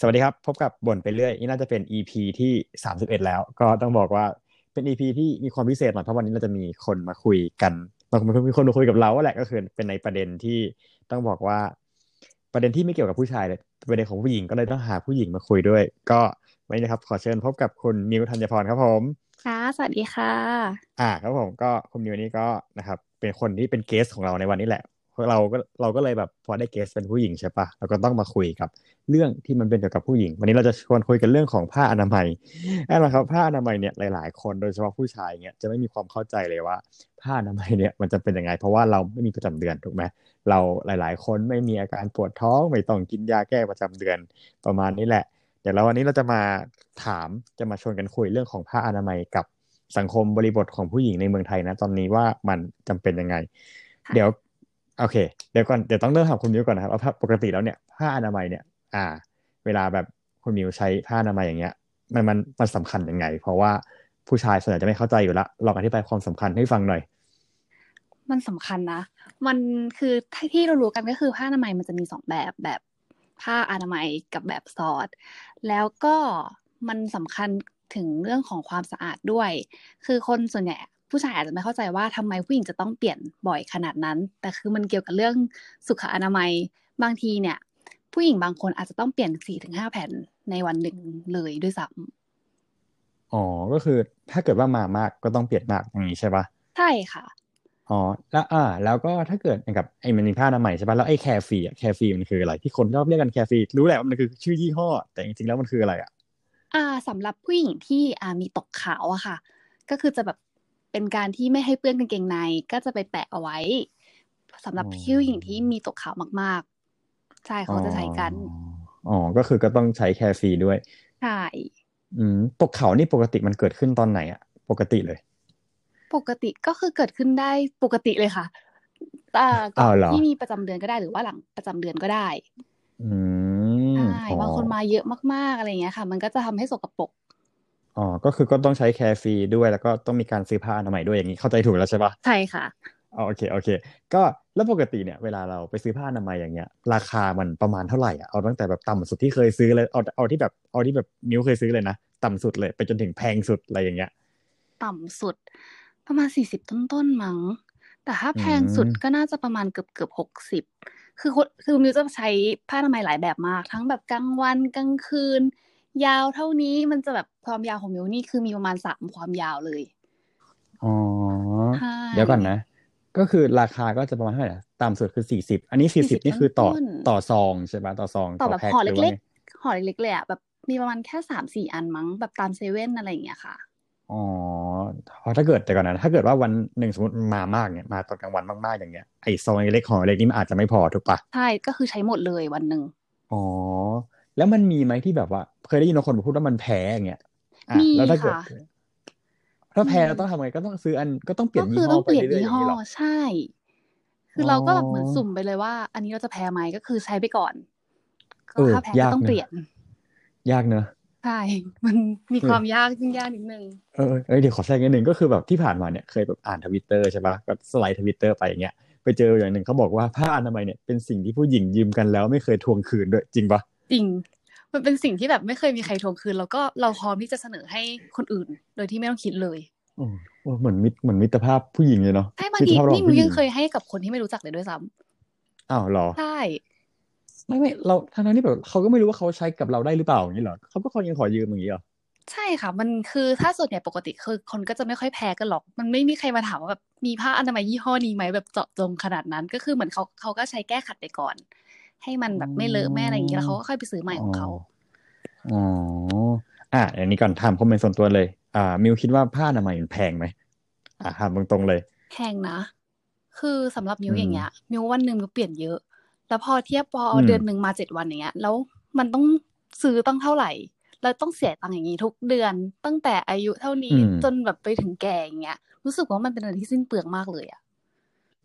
สวัสดีครับ พบกับบ่นไปเรื่อย นี่น่าจะเป็น EP ที่ 31 แล้ว ก็ต้องบอกว่าเป็น EP ที่มีความพิเศษหน่อยเพราะวันนี้เราจะมีคนมาคุยกันมีคนมาคุยกับเราแหละก็คือเป็นในประเด็นที่ต้องบอกว่า ประเด็นที่ไม่เกี่ยวกับผู้ชายเลยประเด็นของผู้หญิงก็เลยต้องหาผู้หญิงมาคุยด้วย ก็วันนี้นะครับ ขอเชิญพบกับคุณมิวธัญพรครับผมค่ะสวัสดีค่ะ อ่าครับผมก็คุณมิวนี่ก็นะครับ เป็นคนที่เป็นเกสของเราในวันนี้แหละ เราก็เราก็เลยแบบพอได้เกสเป็นผู้หญิงใช่ปะเราก็ต้องมาคุยกับ เรื่องที่มันเป็นเกี่ยวกับผู้หญิง วันนี้เราจะชวนคุยกันเรื่องของผ้าอนามัยแน่นอนครับผ้าอนามัยเนี่ยหลาย ๆ คนโดยเฉพาะผู้ชายเนี่ยจะไม่มีความเข้าใจเลยว่า ผ้าอนามัยเนี่ยมันจะเป็นยังไง เพราะว่าเราไม่มีประจำเดือนถูกไหมเราหลาย ๆ คนไม่มีอาการปวดท้องไม่ต้องกินยาแก้ประจำเดือนประมาณนี้แหละเดี๋ยวเราวันนี้เราจะมาถามจะมาชวนกันคุยเรื่องของผ้าอนามัยกับสังคมบริบทของผู้หญิงในเมืองไทยนะ ตอนนี้ว่ามันจำเป็นยังไง เดี๋ยว โอเค เดี๋ยวก่อนเดี๋ยวต้องเริ่มถามคุณมิวก่อนนะครับว่าปกติแล้วเนี่ยผ้าอนามัยเนี่ย อ่า เวลาแบบคุณมิวใช้ผ้าอนามัยอย่างเงี้ย มันมันมันสำคัญยังไง เพราะว่าผู้ชายส่วนใหญ่จะไม่เข้าใจอยู่ละลองอธิบายความสำคัญให้ฟังหน่อย มันสำคัญนะ มันคือที่เรารู้กันก็คือผ้าอนามัยมันจะมีสองแบบแบบผ้าอนามัยกับแบบซอสแล้วก็มันสำคัญถึงเรื่องของความสะอาดด้วย คือคนส่วนใหญ่ ผู้ชายอาจจะไม่เข้าใจว่าทำไมผู้หญิงจะต้องเปลี่ยนบ่อยขนาดนั้น แต่คือมันเกี่ยวกับเรื่องสุขอนามัยบางทีเนี่ย ผู้หญิงบางคนอาจจะต้องเปลี่ยนสี่ถึงห้าแผ่นในวันหนึ่งเลยด้วยซ้ำอ๋อก็คือถ้าเกิดว่ามามากก็ต้องเปลี่ยนมากอย่างนี้ใช่ปะใช่ค่ะอ๋อแล้วอ่า แล้วก็ถ้าเกิดกับไอ้มันมีผ้าอนามัยใช่ปะแล้วไอ้ Carefree อะ Carefree มันคืออะไรที่คนชอบเรียกกัน Carefree รู้แหละว่ามันคือชื่อยี่ห้อ แต่จริงๆแล้วมันคืออะไรอะอ่าสำหรับผู้หญิงที่อ่ามีตกขาวอะค่ะ ก็คือจะแบบ เป็นการที่ไม่ให้เปื้อนกางเกงในก็จะไปแปะเอาไว้สำหรับผู้หญิงที่มีตกขาวมากๆใช่เขาจะใช้กันอ๋อก็คือก็ต้องใช้แคร์ฟีด้วยใช่อืมตกขาวนี่ปกติมันเกิดขึ้นตอนไหนอะปกติเลย ปกติก็คือเกิดขึ้นได้ปกติเลยค่ะก่อนที่มีประจำเดือนก็ได้หรือว่าหลังประจำเดือนก็ได้อืมใช่บางคนมาเยอะมากๆอะไรเงี้ยค่ะ มันก็จะทำให้สกปรก อ๋อ ก็คือก็ต้องใช้แคร์ฟรีด้วยแล้วก็ต้องมีการซื้อผ้าอนามัยด้วยอย่างนี้เข้าใจถูกแล้วใช่ปะใช่ค่ะอ๋อโอเคโอเค ก็แล้วปกติเนี่ยเวลาเราไปซื้อผ้าอนามัยอย่างเงี้ย ราคามันประมาณเท่าไหร่อะเอาตั้งแต่แบบต่ำสุดที่เคยซื้อเลยเอาเอาที่แบบเอาที่แบบมิ้วเคยซื้อเลยนะต่ำสุดเลย ไปจนถึงแพงสุดอะไรอย่างเงี้ย ต่ำสุด ประมาณสี่สิบต้นๆมั้งแต่ถ้าแพงสุดก็น่าจะประมาณเกือบเกือบหกสิบคือคือมิวจะใช้ผ้าอนามัยหลายแบบมาก ทั้งแบบกลางวันกลางคืน ยาวเท่านี้มันจะแบบความยาวของมิวนี่คือมีประมาณสามความยาวเลยอ๋อเดี๋ยวก่อนนะ ก็คือราคาก็จะประมาณเท่าไหร่ต่ำสุดคือสี่สิบอันนี้สี่สิบนี่คือต่อต่อซองใช่ไหมต่อซองต่อแบบห่อเล็กๆห่อเล็กๆเลยอะแบบมีประมาณแค่สามสี่อันมั้งแบบตามเซเว่นอะไรอย่างเงี้ยค่ะอ๋อเพราะถ้าเกิดแต่ก่อนนะถ้าเกิดว่าวันหนึ่งสมมติมามากเนี่ยมาตอนกลางวันมากๆอย่างเงี้ยไอซองเล็กห่อเล็กนี่มันอาจจะไม่พอถูกปะใช่ก็คือใช้หมดเลยวันหนึ่งอ๋อ แล้วมันมีไหมที่แบบว่า เคยได้ยินคนพูดว่ามันแพ้อย่างเงี้ยมีแล้วถ้าเกิดถ้าแพ้เราต้องทำไงก็ต้องซื้ออันก็ต้องเปลี่ยนยี่ห้อไปเรื่อยๆอย่างนี้หรอใช่ คือเราก็แบบเหมือนสุ่มไปเลยว่า อันนี้เราจะแพ้ไหมก็คือใช้ไปก่อนก็ถ้าแพ้ก็ต้องเปลี่ยน ยากเนอะใช่ มันมีความยากยิ่งยากนิดนึงเออเดี๋ยวขอแทรกนิดนึงก็คือแบบที่ผ่านมาเนี่ยเคยแบบอ่านทวิตเตอร์ใช่ปะก็สไลด์ทวิตเตอร์ไปอย่างเงี้ยไปเจออย่างหนึ่งเขาบอกว่าผ้าอนามัยเนี่ยเป็นสิ่งที่ผู้หญิงยืมกันแล้วไม่เคยทวงคืนด้วยจริงปะ จริง มันเป็นสิ่งที่แบบไม่เคยมีใครทวงคืน แล้วก็เราพร้อมที่จะเสนอให้คนอื่น โดยที่ไม่ต้องคิดเลยโอ้เหมือนมิตรเหมือนมิตรภาพผู้หญิงเลยเนาะใช่บางทีนี่มิวยังเคยให้กับคนที่ไม่รู้จักเลยด้วยซ้ำอ้าวหรอใช่ไม่ไม่เราทางนั้นนี่แบบเขาก็ไม่รู้ว่าเขาใช้กับเราได้หรือเปล่าอย่างนี้เหรอเขาก็คอยยังขอยืมอย่างนี้เหรอใช่ค่ะ มันคือถ้าส่วนใหญ่ปกติคือคนก็จะไม่ค่อยแพ้กันหรอก มันไม่มีใครมาถามว่าแบบมีผ้าอนามัยยี่ห้อนี้ไหมแบบเจาะจงขนาดนั้น ก็คือเหมือนเขาเขาก็ใช้แก้ขัดไปก่อน ให้มันแบบไม่เลอะไม่อะไรอย่างนี้แล้วเขาก็ค่อยไปซื้อใหม่ของเขาอ๋ออะอันนี้ก่อนถามคอมเมนต์ส่วนตัวเลย อ่า มิวคิดว่าผ้าอนามัยมันแพงไหมอ่าถามตรงๆเลย แพงนะ คือสำหรับมิวอย่างเงี้ย มิววันหนึ่งมิวเปลี่ยนเยอะ แล้วพอเทียบพอเดือนหนึ่งมาเจ็ดวันอย่างเงี้ย แล้วมันต้องซื้อต้องเท่าไหร่เราต้องเสียตังค์อย่างนี้ทุกเดือนตั้งแต่อายุเท่านี้จนแบบไปถึงแก่อย่างเงี้ยรู้สึกว่ามันเป็นอะไรที่สิ้นเปลืองมากเลยอะ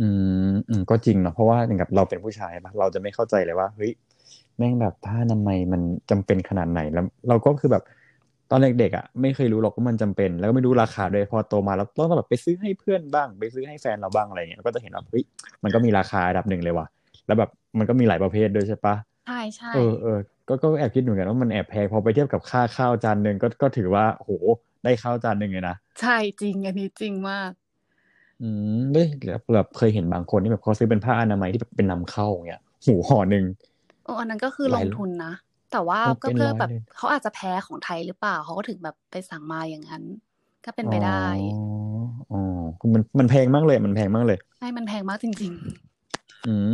อืมอืมก็จริงเนาะเพราะว่าอย่างกับเราเป็นผู้ชายปะเราจะไม่เข้าใจเลยว่าเฮ้ยแม่งแบบผ้าอนามัยมันจำเป็นขนาดไหนแล้ว เราก็คือแบบตอนเด็กๆอะไม่เคยรู้หรอกว่ามันจำเป็น แล้วก็ไม่รู้ราคาด้วยพอโตมาแล้วต้องแบบไปซื้อให้เพื่อนบ้าง ไปซื้อให้แฟนเราบ้างอะไรเงี้ยก็จะเห็นว่าเฮ้ยมันก็มีราคาระดับหนึ่งเลยว่ะแล้วแบบมันก็มีหลายประเภทด้วยใช่ปะใช่ใช่เออเออก็ก็แอบคิดเหมือนกันว่ามันแอบแพงพอไปเทียบกับค่าข้าวจานหนึ่งก็ก็ถือว่าโหได้ข้าวจานหนึ่งเลยนะใช่จริงอันนี้จริงมาก อืมเฮ้ยแบบแบบเคยเห็นบางคนที่แบบเขาซื้อเป็นผ้าอนามัยที่แบบเป็นนำเข้าอย่างเงี้ยหูห่อหนึ่งโอ้อันนั้นก็คือหลลายงทุนนะ แต่ว่าโอ้ก็เป็นเพื่อร้อยแบบเลยเขาอาจจะแพ้ของไทยหรือเปล่าเขาก็ถึงแบบไปสั่งมาอย่างนั้น ก็เป็นอ๋ไปอได้อ๋อคือมันมันแพงมากเลย มันแพงมากเลยใช่มันแพงมากจริงอืม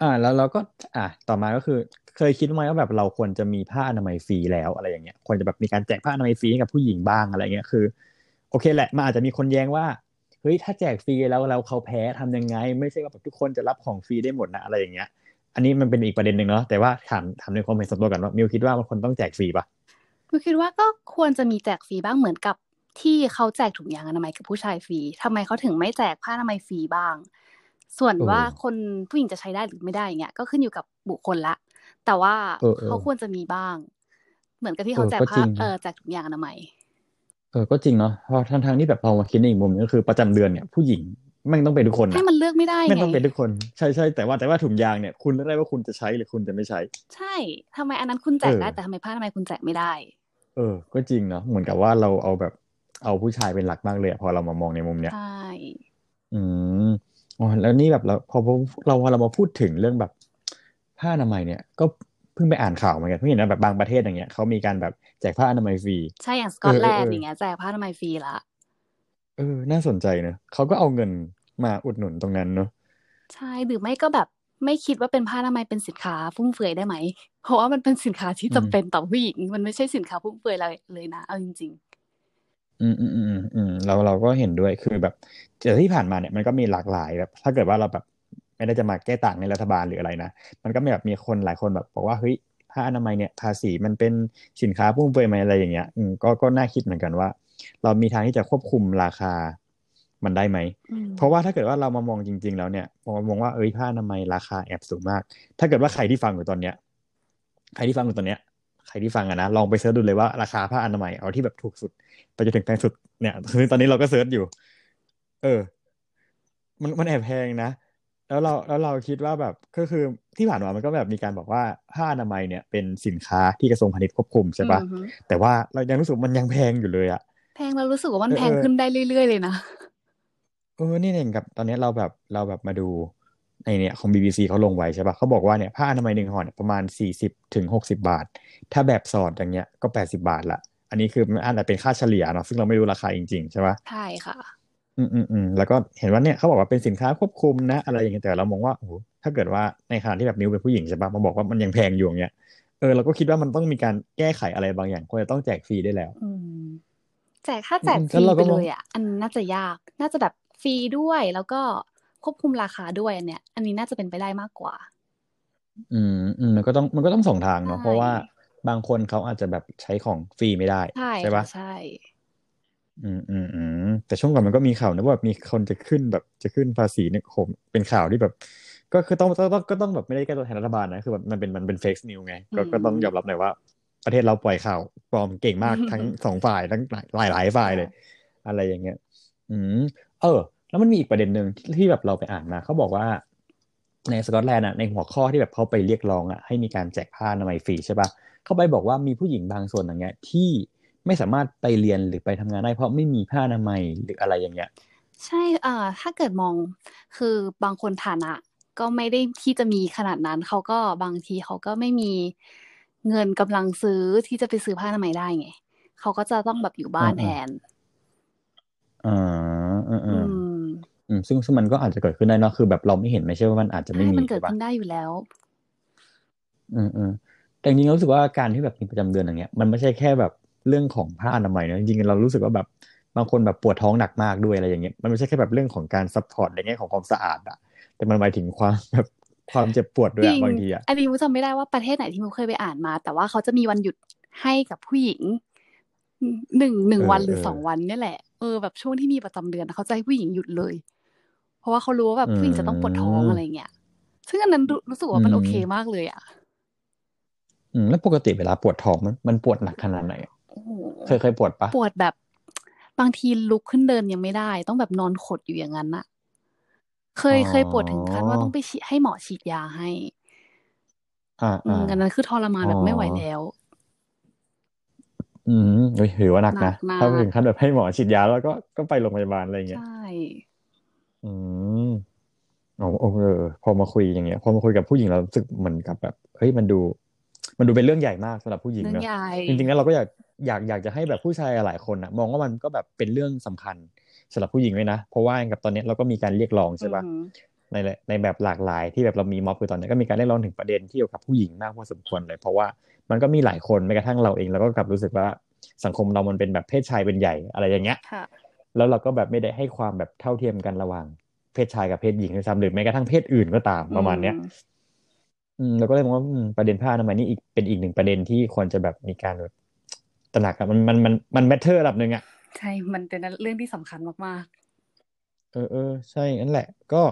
อ่า แล้วเราก็ อะต่อมาก็คือ เคยคิดไหมว่าแบบเราควรจะมีผ้าอนามัยฟรีแล้วอะไรอย่างเงี้ยควรจะแบบมีการแจกผ้าอนามัยฟรีให้กับผู้หญิงบ้างอะไรเงี้ยคือ โอเคแหละมันอาจจะมีคนแย้งว่า เฮ้ยถ้าแจกฟรีแล้วแล้วเขาแพ้ทำยังไง ไม่ใช่ว่าแบบทุกคนจะรับของฟรีได้หมดนะอะไรอย่างเงี้ย อันนี้มันเป็นอีกประเด็นหนึ่งเนาะแต่ว่าถามถามในความเห็นส่วนตัวกันว่ามิวคิดว่ามันควรต้องแจกฟรีปะๆมิวคิดว่าก็ควรจะมีแจกฟรีบ้างเหมือนกับที่เขาแจกถุงยางอนามัยกับผู้ชายฟรีทำไมเขาถึงไม่แจกผ้าอนามัยฟรีบ้าง ส่วนเออว่าคนผู้หญิงจะใช้ได้หรือไม่ได้อย่างเงี้ยก็ขึ้นอยู่กับบุคคลละ แต่ว่าเออเออเขาควรจะมีบ้าง เหมือนกับที่เอเขาอแจกก็ผ้าจริงเออแจกถุงยางอนามัย เออก็จริงเนาะเพราะทั้งทางๆที่แบบเรามาคิดในอีกมุมนึงก็คือประจำเดือนเนี่ยผู้หญิงแม่งต้องเป็นทุกคนให้นะมันเลือกไม่ได้ไม่ไงต้องเป็นทุกคนใช่ใช่แต่ว่าแต่ว่าถุงยางเนี่ยคุณเลือกได้ว่าคุณจะใช้หรือคุณจะไม่ใช้ ใช่ทำไมอันนั้นคุณแจกเออได้แต่ทำไมผ้าอนามัยคุณแจกไม่ได้ เออ ก็จริงเนาะเหมือนกับว่าเราเอาแบบเอาผู้ชายเป็นหลักมากเลยอะพอเรามามองในมุมเนี้ยใช่อืมอ๋อแล้วนี่แบบเราพอเราพอเรามาพูดถึงเรื่องแบบผ้าอนามัยเนี่ย ก็ เพิ่งไปอ่านข่าวเหมือนกันเพิ่งเห็นว่าแบบบางประเทศอย่างเงี้ยเขามีการแบบแจกผ้าอนามัยฟรีใช่อย่างสกอตแลนเออด์เอออย่างเงี้ยแจกผ้าอนามัยฟรีละเออ น่าสนใจเนอะเขาก็เอาเงินมาอุดหนุนตรงนั้นเนอะใช่หรือไม่ก็แบบไม่คิดว่าเป็นผ้าอนามัยเป็นสินค้าฟุ่มเฟือยได้ไหม เพราะว่ามันเป็นสินค้าที่จำเป็นต่อผู้หญิง มันไม่ใช่สินค้าฟุ่มเฟือยเลยเลยนะ เอาจริงอืมอืมอืมอืมอืมเราเราก็เห็นด้วยคือแบบแต่ที่ผ่านมาเนี่ยมันก็มีหลากหลายแบบ ถ้าเกิดว่าเราแบบ ไม่ได้จะมาแก้ต่างในรัฐบาลหรืออะไรนะมันก็มีแบบมีคนหลายคนแบบบอกว่าเฮ้ยผ้าอนามัยเนี่ยภาษีมันเป็นสินค้าฟุ่มเฟือยไหมอะไรอย่างเงี้ยอืมก็ก็น่าคิดเหมือนกันว่า เรามีทางที่จะควบคุมราคามันได้ไหมๆอืมเพราะว่าถ้าเกิดว่าเรามามองจริง ๆ แล้วเนี่ยมองมองว่าเอ้ยผ้าอนามัยราคาแอบสูงมาก ถ้าเกิดว่าใครที่ฟังอยู่ตอนเนี้ย ใครที่ฟังอยู่ตอนเนี้ย ใครที่ฟังอะนะลองไปเสิร์ชดูเลยว่าราคาผ้าอนามัยเอาที่แบบถูกสุดไปจนถึงแพงสุดเนี่ยคือตอนนี้เราก็เสิร์ชอยู่ เออ มันมันแอบแพงนะ แล้วเราแล้วเราคิดว่าแบบก็คือที่ผ่านมามันก็แบบมีการบอกว่าผ้าอนามัยเนี่ยเป็นสินค้าที่กระทรวงพาณิชย์ควบคุมใช่ปะอือฮึแต่ว่าเรายังรู้สึกมันยังแพงอยู่เลยอะแพงเรารู้สึกว่ามันเออแพงขึ้นได้เรื่อยๆเลยนะเออนี่เองกับตอนนี้เราแบบเราแบบมาดูในเนี่ยของ BBC เขาลงไว้ใช่ปะเขาบอกว่าเนี่ยผ้าอนามัยหนึ่งห่อเนี่ยประมาณสี่สิบถึงหกสิบาท ถ้าแบบสอดอย่างเงี้ยก็แปดสิบาทละอันนี้คือมันอาจจะเป็นค่าเฉลี่ยเนาะซึ่งเราไม่รู้ราคาจริงๆใช่ปะใช่ค่ะ อืมอืมอืมแล้วก็เห็นว่าเนี่ยเขาบอกว่าเป็นสินค้าควบคุมนะ อะไรอย่างเงี้ยแต่เรามองว่าโอ้โหถ้าเกิดว่าในขณะที่แบบนิ้วเป็นผู้หญิงใช่ปะมาบอกว่ามันยังแพงอยู่อย่างเงี้ยเออเราก็คิดว่ามันต้องมีการแก้ไขอะไรบางอย่างควรจะต้องแจกฟรีได้แล้วอืมแจกถ้าแจกอืมฟรีแล้วเราไปก็เลมองยอะอันน่าจะยากน่าจะแบบฟรีด้วยแล้วก็ควบคุมราคาด้วยอันเนี้ยอันนี้น่าจะเป็นไปได้มากกว่า อืมอืมมันก็ต้องมันก็ต้องสองทางเนาะใช่เพราะว่าบางคนเขาอาจจะแบบใช้ของฟรีไม่ได้ใช่ใช่ค่ะปะใช่ อืมอืมอืม แต่ช่วงก่อนมันก็มีข่าวนะว่าแบบมีคนจะขึ้นแบบจะขึ้นภาษีเนี่ยโหเป็นข่าวที่แบบ ก็คือต้องต้องต้องก็ต้องแบบไม่ได้แก้ตัวแทนรัฐบาลนะคือแบบมันเป็นมันเป็นเฟกซ์นิวไงก็ก็ต้องยอมรับหน่อยว่า ประเทศเราปล่อยข่าวปลอมเก่งมากทั้งสองฝ่ายทั้งหลายหลายฝ่ายเลย อะไรอย่างเงี้ย อืมเออ แล้วมันมีอีกประเด็นหนึ่งที่ที่แบบเราไปอ่านมาเขาบอกว่าในสกอตแลนด์อะในหัวข้อที่แบบเขาไปเรียกร้องอะให้มีการแจกผ้าอนามัยฟรีใช่ปะเขาไปบอกว่ามีผู้หญิงบางส่วนอย่างเงี้ยที่ ไม่สามารถไปเรียนหรือไปทำงานได้ เพราะไม่มีผ้าอนามัยหรืออะไรอย่างเงี้ย ใช่เอ่อถ้าเกิดมองคือบางคนฐานะ ก็ไม่ได้ที่จะมีขนาดนั้นเขาก็บางทีเขาก็ไม่มีเงินกำลังซื้อที่จะไปซื้อผ้าอนามัยได้ไงเขาก็จะต้องแบบอยู่บ้านอ่าแทอ่านอ่าอืมอือืมมอืมซึ่งซึ่งมันก็อาจจะเกิดขึ้นได้เนอะคือแบบเราไม่เห็นไม่ใช่ว่ามันอาจจะไม่ใช่มีมันเกิดใช่ปะขึ้นได้อยู่แล้ว อืมอืมแต่จริงๆเรารู้สึกว่าการที่แบบมีประจำเดือนอย่างเงี้ย มันไม่ใช่แค่แบบ เรื่องของผ้าอนามัยนะจริงๆเรารู้สึกว่าแบบบางคนแบบปวดท้องหนักมากด้วยอะไรอย่างเงี้ยมันไม่ใช่แค่แบบเรื่องของการ support ในแง่ของความสะอาดอะแต่มันหมายถึงความแบบความเจ็บปวดด้วจริอะบางทีอะอันนี้มูจำไม่ได้ว่าประเทศไหนที่มูเคยไปอ่านมา แต่ว่าเขาจะมีวันหยุดให้กับผู้หญิงหนึ่งหนึ่งเออวันหรือเออสองวันเนี่ยแหละเออแบบช่วงที่มีประจำเดือนเขาจะให้ผู้หญิงหยุดเลย เพราะว่าเขารู้ว่าแบบอืผู้หญิงจะต้องปวดท้องมอะไรเงี้ยซึ่งอันนั้นรู้รู้สึกอืว่ามันมโอเคมากเลยอะอืมแล้วปกติเวลาปวดท้องมันมันปวดหนักขนาดไหนอะโอ้โห เคยเคยปวดปะปวดแบบ บางทีลุกขึ้นเดินยังไม่ได้ ต้องแบบนอนขดอยู่อย่างนั้นน่ะเคอ๋ยอเคยปวดถึงขั้นว่าต้องไปฉีดให้หมอฉีดยาให้เอ่าอือ่ามอันนั้นคือทรมานแบบไม่ไหวแล้ว อืมเฮ้ยถือว่าหนักหนันะกมากถ้าถึงขั้นแบบให้หมอฉีดยาแล้วก็ก็ไปโรงพยาบาลอะไรเงี้ยใช่อืมอ๋อโอเออพอมาคุยอย่างเงี้ย พอมาคุยกับผู้หญิงเรารู้สึกเหมือนกับแบบเฮ้ยมันดู มันดูเป็นเรื่องใหญ่มากสำหรับผู้หญิงเรื่องเนอะใหญ่จริงๆแล้วเราก็อยาก อยากอยากจะให้แบบผู้ชายหลายคนอะมองว่ามันก็แบบเป็นเรื่องสำคัญสำหรับผู้หญิงด้วยนะ เพราะว่ากับตอนเนี้ยเราก็มีการเรียกร้องใช่ปะอืมในในแบบหลากหลายที่แบบเรามีม็อบคือตอนนี้ก็มีการเรียกร้องถึงประเด็นที่เกี่ยวกับผู้หญิงมากพอสมควรเลย เพราะว่ามันก็มีหลายคนแม้กระทั่งเราเองเราก็กลับรู้สึกว่าสังคมเรามันเป็นแบบเพศชายเป็นใหญ่อะไรอย่างเงี้ยค่ะแล้วเราก็แบบไม่ได้ให้ความแบบเท่าเทียมกันระหว่างเพศชายกับเพศหญิงด้วยซ้ำหรือแม้กระทั่งเพศอื่นก็ตามประมาณเนี้ยอืมอืมเราก็เลยมองว่าอืมประเด็นผ้าอนามัยนี่อีกเป็นอีกหนึ่งประเด็นที่ควรจะแบบมีการแบบ ตระหนักอะมันมันมันมันแมทเทอร์ระดับหนึ่งอะใช่มันเป็นเรื่องที่สำคัญมากเออเออใช่นั่นแหละ ก็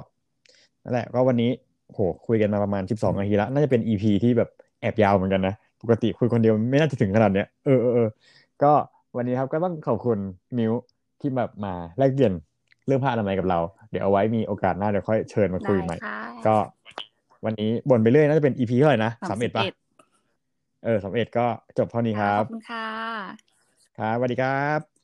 นั่นแหละ ก็วันนี้โหคุยกันมาประมาณสิบสองนาทีละน่าจะเป็นอีพีที่แบบแอบยาวเหมือนกันนะ ปกติคุยคนเดียวไม่น่าจะถึงขนาดเนี้ยเออเออเออก็วันนี้ครับก็ต้องขอบคุณมิวที่แบบมาแลกเปลี่ยนเรื่องผ้าอนามัยกับเรา เดี๋ยวเอาไว้มีโอกาสหน้าเดี๋ยวค่อยเชิญมาๆคุยได้ใหม่ค่ะก็วันนี้บ่นไปเรื่อยน่าจะเป็นอีพีเท่าไหร่นะสาสามมสิเอ็ดบปะ เอ็ดเออสามเอ็ดก็จบเท่านี้คค่ะรัขบอบคุณค่ะ ครับสวัสดีครับ